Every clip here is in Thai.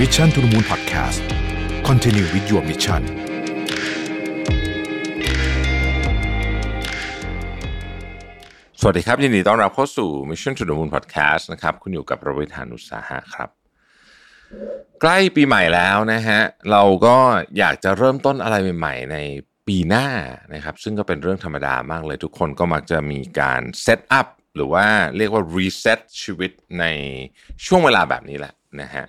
Mission to the Moon Podcast Continue with your mission สวัสดีครับ ยินดีต้อนรับเข้าสู่ Mission to the Moon Podcast นะครับ คุณอยู่กับประวิธานุสาหะครับ ใกล้ปีใหม่แล้วนะฮะ เราก็อยากจะเริ่มต้นอะไรใหม่ๆ ในปีหน้านะครับ ซึ่งก็เป็นเรื่องธรรมดามากเลย ทุกคนก็มักจะมีการเซตอัพหรือว่าเรียกว่ารีเซ็ตชีวิตในช่วงเวลาแบบนี้แหละนะฮะ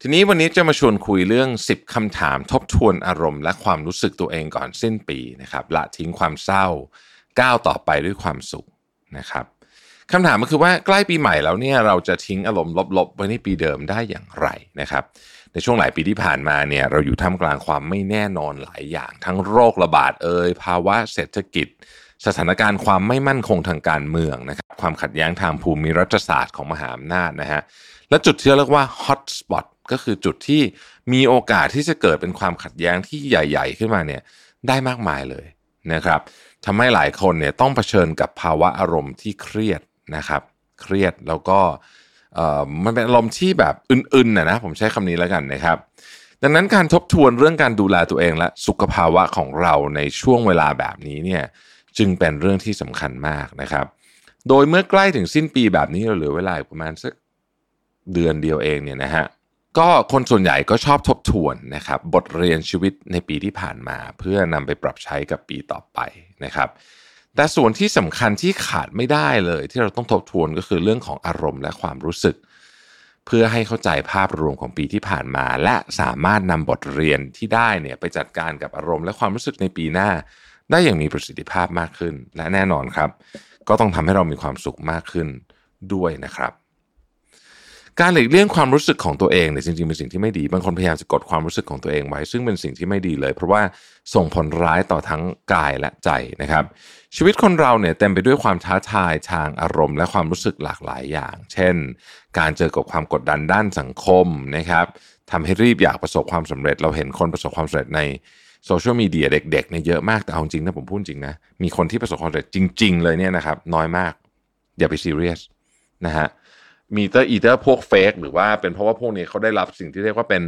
ทีนี้วันนี้จะมาชวนคุยเรื่อง 10คำถามทบทวนอารมณ์ และความรู้สึกตัวเองก่อนสิ้นปีนะครับละทิ้งความเศร้าก้าวต่อไปด้วยความสุขนะครับคำถามก็คือว่าใกล้ปีใหม่แล้วเนี่ยเราจะทิ้งอารมณ์ลบๆ ไว้ในปีเดิมได้อย่างไรนะครับ ในช่วงหลายปีที่ผ่านมาเนี่ยเราอยู่ท่ามกลางความไม่แน่นอนหลายอย่าง ทั้งโรคระบาดเอ่ยภาวะเศรษฐกิจ สถานการณ์ความไม่มั่นคงทางการเมืองนะครับความขัดแย้งทางภูมิรัฐศาสตร์ของมหาอำนาจนะฮะและจุดที่เรียกว่าฮอตสปอต ก็คือจุดที่มีโอกาสที่จะเกิดเป็นความขัดแย้งที่ใหญ่ ๆ ขึ้นมาเนี่ยได้มากมายเลยนะครับทำให้หลายคนเนี่ยต้องเผชิญกับภาวะอารมณ์ที่เครียดนะครับ เครียดแล้วก็เอ่อมันเป็นอารมณ์ที่แบบอึนๆนะนะผมใช้คำนี้แล้วกันนะครับ ดังนั้นการทบทวนเรื่องการดูแลตัวเองและสุขภาวะของเราในช่วงเวลาแบบนี้เนี่ยจึงเป็นเรื่องที่สำคัญมากนะครับ โดยเมื่อใกล้ถึงสิ้นปีแบบนี้เราเหลือเวลาประมาณสักเดือนเดียวเองเนี่ยนะฮะ ก็คนส่วนใหญ่ก็ชอบทบทวนนะครับบทเรียนชีวิตในปีที่ผ่านมา เพื่อนำไปปรับใช้กับปีต่อไปนะครับ แต่ส่วนที่สำคัญที่ขาดไม่ได้เลย ที่เราต้องทบทวนก็คือเรื่องของอารมณ์และความรู้สึก เพื่อให้เข้าใจภาพรวมของปีที่ผ่านมา และสามารถนำบทเรียนที่ได้เนี่ยไปจัดการกับอารมณ์และความรู้สึกในปีหน้า ได้อย่างมีประสิทธิภาพมากขึ้น และแน่นอนครับ ก็ต้องทำให้เรามีความสุขมากขึ้นด้วยนะครับ การหลีกเลี่ยงความรู้สึกของตัวเองเนี่ยจริงๆเป็นสิ่งที่ไม่ดี บางคนพยายามจะกดความรู้สึกของตัวเองไว้ ซึ่งเป็นสิ่งที่ไม่ดีเลย เพราะว่าส่งผลร้ายต่อทั้งกายและใจนะครับ ชีวิตคนเราเนี่ยเต็มไปด้วยความท้าทายทางอารมณ์ และความรู้สึกหลากหลายอย่าง เช่น การเจอกับความกดดันด้านสังคมนะครับทำให้รีบอยากประสบความสำเร็จ เราเห็นคนประสบความสำเร็จในโซเชียลมีเดียเด็กๆเนี่ยเยอะมากแต่เอาจริงนะผมพูดจริงนะมีคนที่ประสบความสำเร็จจริง ๆ เลยเนี่ยนะครับน้อยมาก อย่าไปซีเรียสนะฮะ มีเตอร์อีเตอร์พวก fake หรือว่าเป็นเพราะว่าพวกนี้เขาได้รับสิ่งที่เรียกว่าเป็น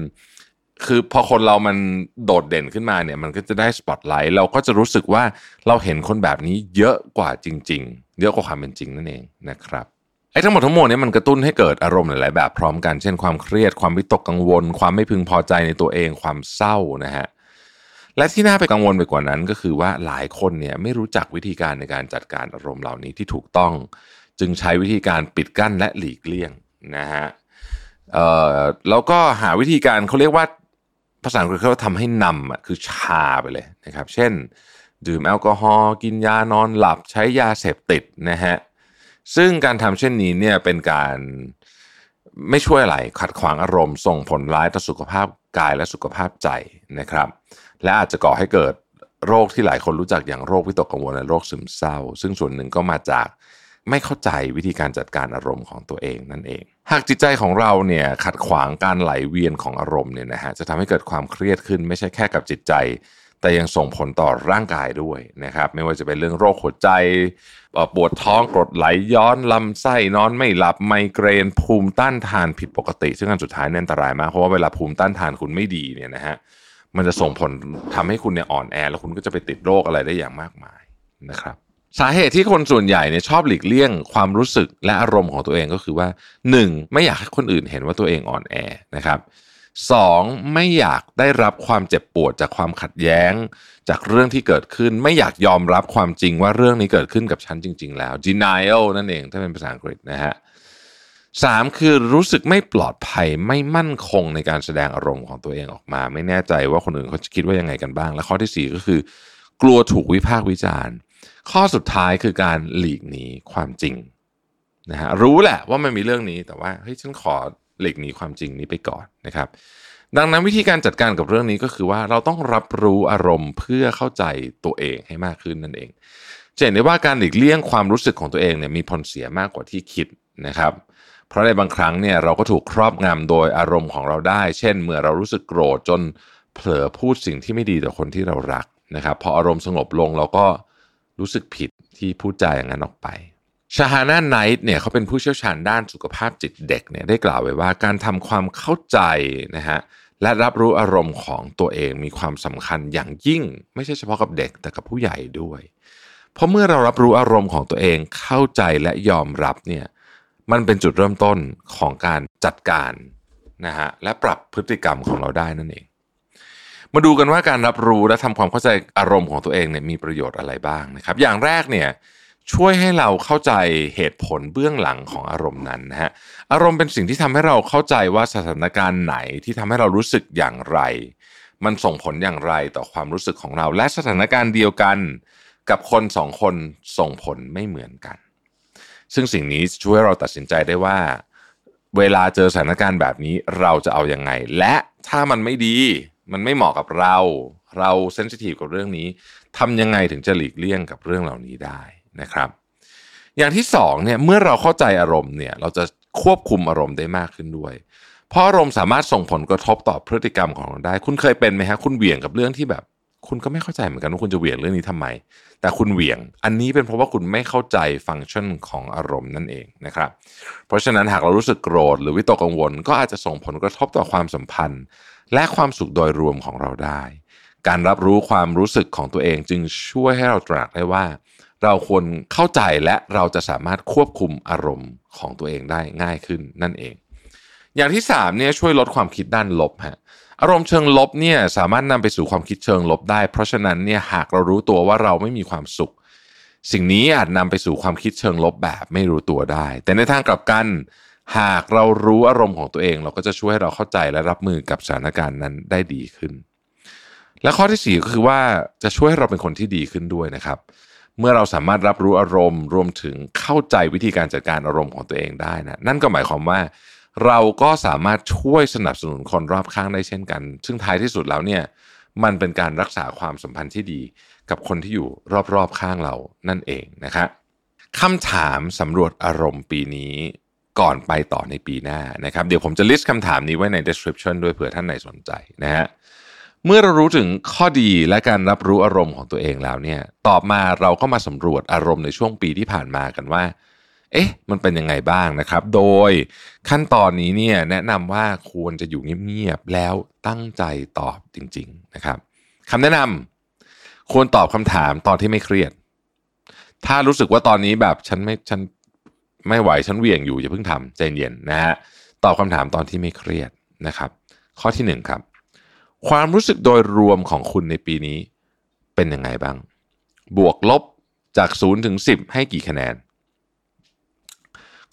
คือพอคนเรามันโดดเด่นขึ้นมาเนี่ยมันก็จะได้สปอตไลท์เราก็จะรู้สึกว่าเราเห็นคนแบบนี้เยอะกว่าจริง ๆ เยอะกว่าความเป็นจริงนั่นเองนะครับไอ้ทั้งหมดทั้งมวลนี่ยมันกระตุ้นให้เกิดอารมณ์หลาย ๆ แบบพร้อมกันเช่นความเครียดความวิตกกังวล ความไม่พึงพอใจในตัวเองความเศร้านะฮะและที่น่าไปกังวลไปกว่านั้นก็คือว่าหลายคนเนี่ยไม่รู้จักวิธีการในการจัดการอารมณ์เหล่านี้ที่ถูกต้อง จึงใช้วิธีการปิดกั้นและหลีกเลี่ยงนะฮะเอ่อแล้วก็หาวิธีการเขาเรียกว่าภาษาอังกฤษเขาทำให้นำอะคือชาไปเลยนะครับ เช่น ดื่มแอลกอฮอล์กินยานอนหลับใช้ยาเสพติดนะฮะซึ่งการทำเช่นนี้เนี่ยเป็นการไม่ช่วยอะไรขัดขวางอารมณ์ส่งผลร้ายต่อสุขภาพกายและสุขภาพใจนะครับ และอาจจะก่อให้เกิดโรคที่หลายคนรู้จักอย่างโรควิตกกังวลและโรคซึมเศร้า ซึ่งส่วนหนึ่งก็มาจาก ไม่เข้าใจวิธีการจัดการอารมณ์ของตัวเองนั่นเอง หากจิตใจของเราเนี่ยขัดขวางการไหลเวียนของอารมณ์เนี่ยนะฮะจะทำให้เกิดความเครียดขึ้นไม่ใช่แค่กับจิตใจ แต่ยังส่งผลต่อร่างกายด้วยนะครับไม่ว่าจะเป็นเรื่องโรคหัวใจปวดท้องกรดไหลย้อนลำไส้นอนไม่หลับไมเกรน ภูมิต้านทานผิดปกติ ซึ่งอันสุดท้ายเนี่ยอันตรายมากเพราะว่าเวลาภูมิต้านทานคุณไม่ดีเนี่ยนะฮะมันจะส่งผลทำให้คุณเนี่ยอ่อนแอ แล้วคุณก็จะไปติดโรคอะไรได้อย่างมากมายนะครับ สาเหตุที่คนส่วนใหญ่เนี่ยชอบหลีกเลี่ยงความรู้สึกและอารมณ์ของตัวเองก็คือว่า 1. ไม่อยากให้คนอื่นเห็นว่าตัวเองอ่อนแอนะครับ 2. ไม่อยากได้รับความเจ็บปวดจากความขัดแย้ง จากเรื่องที่เกิดขึ้น ไม่อยากยอมรับความจริงว่าเรื่องนี้เกิดขึ้นกับฉันจริง ๆ แล้ว denial นั่นเองถ้าเป็นภาษาอังกฤษนะฮะสามคือรู้สึกไม่ปลอดภัยไม่มั่นคงในการแสดงอารมณ์ของตัวเองออกมา ไม่แน่ใจว่าคนอื่นเขาจะคิดว่ายังไงกันบ้าง และข้อที่สี่ก็คือ กลัวถูกวิพากษ์วิจารณ์ ข้อสุดท้ายคือการหลีกหนีความจริงนะฮะรู้แหละว่ามันมีเรื่องนี้แต่ว่าเฮ้ยฉันขอหลีกหนีความจริงนี้ไปก่อนนะครับ ดังนั้นวิธีการจัดการกับเรื่องนี้ก็คือว่าเราต้องรับรู้อารมณ์เพื่อเข้าใจตัวเองให้มากขึ้นนั่นเองจะเห็นได้ว่าการหลีกเลี่ยงความรู้สึกของตัวเองเนี่ยมีผลเสียมากกว่าที่คิดนะครับ เพราะในบางครั้งเนี่ยเราก็ถูกครอบงำโดยอารมณ์ของเราได้ เช่น เมื่อเรารู้สึกโกรธจนเผลอพูดสิ่งที่ไม่ดีต่อคนที่เรารักนะครับ พออารมณ์สงบลงเราก็ รู้สึกผิดที่พูดจาอย่างนั้นออกไปชาฮานาไนท์เนี่ยเขาเป็นผู้เชี่ยวชาญด้านสุขภาพจิตเด็กเนี่ยได้กล่าวไว้ว่าการทำความเข้าใจนะฮะและรับรู้อารมณ์ของตัวเองมีความสำคัญอย่างยิ่ง ไม่ใช่เฉพาะกับเด็กแต่กับผู้ใหญ่ด้วย เพราะเมื่อเรารับรู้อารมณ์ของตัวเองเข้าใจและยอมรับเนี่ยมันเป็นจุดเริ่มต้นของการจัดการนะฮะและปรับพฤติกรรมของเราได้นั่นเอง มาดูกันว่าการรับรู้และทำความเข้าใจอารมณ์ของตัวเองเนี่ยมีประโยชน์อะไรบ้างนะครับ อย่างแรกเนี่ยช่วยให้เราเข้าใจเหตุผลเบื้องหลังของอารมณ์นั้นนะฮะอารมณ์เป็นสิ่งที่ทำให้เราเข้าใจว่าสถานการณ์ไหนที่ทำให้เรารู้สึกอย่างไร มันส่งผลอย่างไรต่อความรู้สึกของเรา และสถานการณ์เดียวกัน กับคนสองคนส่งผลไม่เหมือนกัน ซึ่งสิ่งนี้ช่วยเราตัดสินใจได้ว่า เวลาเจอสถานการณ์แบบนี้เราจะเอาอยัางไง และถ้ามันไม่ดี มันไม่เหมาะกับเรา เราเซนซิทีฟกับเรื่องนี้ทำยังไงถึงจะหลีกเลี่ยงกับเรื่องเหล่านี้ได้นะครับ อย่างที่สองเนี่ยเมื่อเราเข้าใจอารมณ์เนี่ยเราจะควบคุมอารมณ์ได้มากขึ้นด้วย เพราะอารมณ์สามารถส่งผลกระทบต่อพฤติกรรมของเราได้ คุณเคยเป็นไหมฮะคุณเหวี่ยงกับเรื่องที่แบบ คุณก็ไม่เข้าใจเหมือนกันว่าคุณจะเหวี่ยงเรื่องนี้ทำไม แต่คุณเหวี่ยง อันนี้เป็นเพราะว่าคุณไม่เข้าใจฟังก์ชันของอารมณ์นั่นเองนะครับ เพราะฉะนั้นหากเรารู้สึกโกรธหรือวิตกกังวล ก็อาจจะส่งผลกระทบต่อความสัมพันธ์ และความสุขโดยรวมของเราได้ การรับรู้ความรู้สึกของตัวเองจึงช่วยให้เราตระหนักได้ว่า เราควรเข้าใจและเราจะสามารถควบคุมอารมณ์ของตัวเองได้ง่ายขึ้นนั่นเอง อย่างที่3เนี่ยช่วยลดความคิดด้านลบฮะอารมณ์เชิงลบเนี่ยสามารถนำไปสู่ความคิดเชิงลบได้ เพราะฉะนั้นเนี่ยหากเรารู้ตัวว่าเราไม่มีความสุข สิ่งนี้อาจนำไปสู่ความคิดเชิงลบแบบไม่รู้ตัวได้ แต่ในทางกลับกัน หากเรารู้อารมณ์ของตัวเอง เราก็จะช่วยให้เราเข้าใจและรับมือกับสถานการณ์นั้นได้ดีขึ้น และข้อที่ 4 ก็คือว่าจะช่วยให้เราเป็นคนที่ดีขึ้นด้วยนะครับ เมื่อเราสามารถรับรู้อารมณ์ รวมถึงเข้าใจวิธีการจัดการอารมณ์ของตัวเองได้นะนั่นก็หมายความว่า เราก็สามารถช่วยสนับสนุนคนรอบข้างได้เช่นกัน ซึ่งท้ายที่สุดแล้วเนี่ยมันเป็นการรักษาความสัมพันธ์ที่ดีกับคนที่อยู่รอบๆข้างเรานั่นเองนะครับคำถามสำรวจอารมณ์ปีนี้ ก่อนไปต่อในปีหน้านะครับ เดี๋ยวผมจะลิสต์คำถามนี้ไว้ใน description ด้วยเผื่อท่านไหนสนใจนะฮะเมื่อเรารู้ถึงข้อดีและการรับรู้อารมณ์ของตัวเองแล้วเนี่ยตอบมาเราก็มาสำรวจอารมณ์ในช่วงปีที่ผ่านมากันว่า เอ๊ะ มันเป็นยังไงบ้างนะครับ โดยขั้นตอนนี้เนี่ยแนะนำว่าควรจะอยู่เงียบๆแล้วตั้งใจตอบจริง ๆนะครับคำแนะนำควรตอบคำถามตอนที่ไม่เครียด ถ้ารู้สึกว่าตอนนี้แบบฉันไม่ฉัน ไม่ไหวฉันเวียงอยู่อย่าเพิ่งทำใจเย็นนะฮะตอบคำถามตอนที่ไม่เครียดนะครับ ข้อที่หนึ่งครับ ความรู้สึกโดยรวมของคุณในปีนี้เป็นยังไงบ้าง บวกลบจาก0ถึง10 ให้กี่คะแนน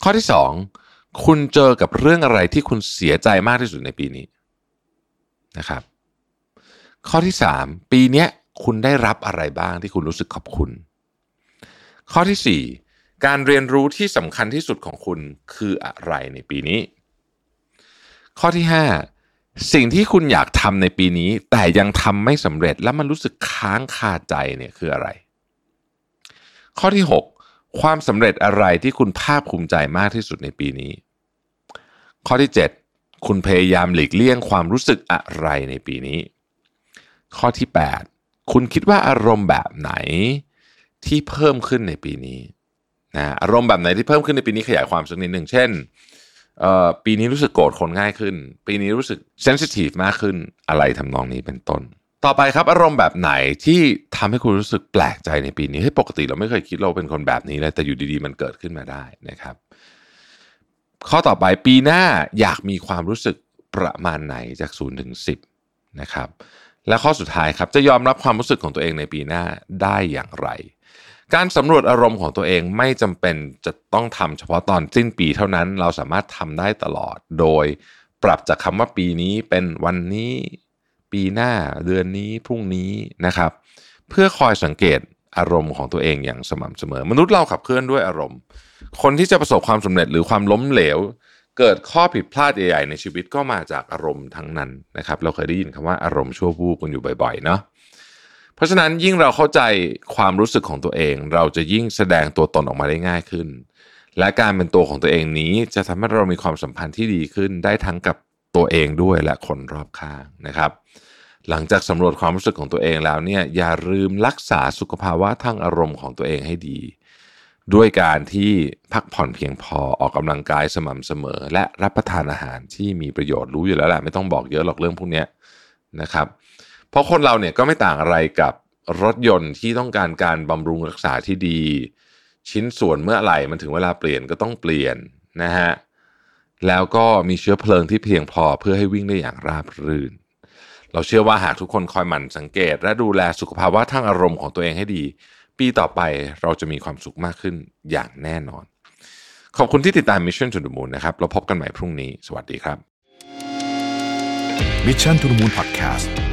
ข้อที่ 2 คุณเจอกับเรื่องอะไรที่คุณเสียใจมากที่สุดในปีนี้นะครับ ข้อที่ 3 ปีนี้คุณได้รับอะไรบ้างที่คุณรู้สึกขอบคุณ ข้อที่ 4 การเรียนรู้ที่สำคัญที่สุดของคุณคืออะไรในปีนี้ ข้อที่ 5 สิ่งที่คุณอยากทำในปีนี้ แต่ยังทำไม่สำเร็จแล้วมันรู้สึกค้างคาใจเนี่ยคืออะไร ข้อที่ 6 ความสำเร็จอะไรที่คุณภาคภูมิใจมากที่สุดในปีนี้ ข้อที่ 7 คุณพยายามหลีกเลี่ยงความรู้สึกอะไรในปีนี้ ข้อที่ 8 คุณคิดว่าอารมณ์แบบไหนที่เพิ่มขึ้นในปีนี้ นะอารมณ์แบบไหนที่เพิ่มขึ้นในปีนี้ขยายความสักนิดหนึ่งเช่นปีนี้รู้สึกโกรธคนง่ายขึ้น ปีนี้รู้สึกเซนซิทีฟมากขึ้นอะไรทำนองนี้เป็นต้น ต่อไปครับอารมณ์แบบไหนที่ทำให้คุณรู้สึกแปลกใจในปีนี้ให้ปกติเราไม่เคยคิดเราเป็นคนแบบนี้เลยแต่อยู่ดีๆ มันเกิดขึ้นมาได้นะครับ ข้อต่อไปปีหน้าอยากมีความรู้สึกประมาณไหนจาก0ูนย์ถึงสินะครับ และข้อสุดท้ายครับจะยอมรับความรู้สึกของตัวเองในปีหน้าได้อย่างไร การสำรวจอารมณ์ของตัวเองไม่จำเป็นจะต้องทำเฉพาะตอนสิ้นปีเท่านั้น เราสามารถทำได้ตลอด โดยปรับจากคำว่าปีนี้เป็นวันนี้ ปีหน้า เดือนนี้ พรุ่งนี้นะครับ เพื่อคอยสังเกตอารมณ์ของตัวเองอย่างสม่ำเสมอ มนุษย์เราขับเคลื่อนด้วยอารมณ์ คนที่จะประสบความสำเร็จหรือความล้มเหลว เกิดข้อผิดพลาดใหญ่ๆในชีวิตก็มาจากอารมณ์ทั้งนั้นนะครับ เราเคยได้ยินคำว่าอารมณ์ชั่ววูบกันอยู่บ่อยๆเนาะ เพราะฉะนั้นยิ่งเราเข้าใจความรู้สึกของตัวเอง เราจะยิ่งแสดงตัวตนออกมาได้ง่ายขึ้น และการเป็นตัวของตัวเองนี้จะทำให้เรามีความสัมพันธ์ที่ดีขึ้นได้ทั้งกับตัวเองด้วยและคนรอบข้างนะครับ หลังจากสำรวจความรู้สึกของตัวเองแล้วเนี่ยอย่าลืมรักษาสุขภาวะทางอารมณ์ของตัวเองให้ดี ด้วยการที่พักผ่อนเพียงพอออกกำลังกายสม่ำเสมอ และรับประทานอาหารที่มีประโยชน์รู้อยู่แล้วแหละไม่ต้องบอกเยอะหรอกเรื่องพวกนี้นะครับ เพราะคนเราเนี่ยก็ไม่ต่างอะไรกับรถยนต์ที่ต้องการการบำรุงรักษาที่ดี ชิ้นส่วนเมื่อไหร่มันถึงเวลาเปลี่ยนก็ต้องเปลี่ยนนะฮะแล้วก็มีเชื้อเพลิงที่เพียงพอเพื่อให้วิ่งได้อย่างราบรื่น เราเชื่อว่าหากทุกคนคอยหมั่นสังเกต และดูแลสุขภาวะทางอารมณ์ของตัวเองให้ดี ปีต่อไปเราจะมีความสุขมากขึ้นอย่างแน่นอน ขอบคุณที่ติดตาม Mission to the Moon นะครับเราพบกันใหม่พรุ่งนี้ สวัสดีครับ Mission to the Moon Podcast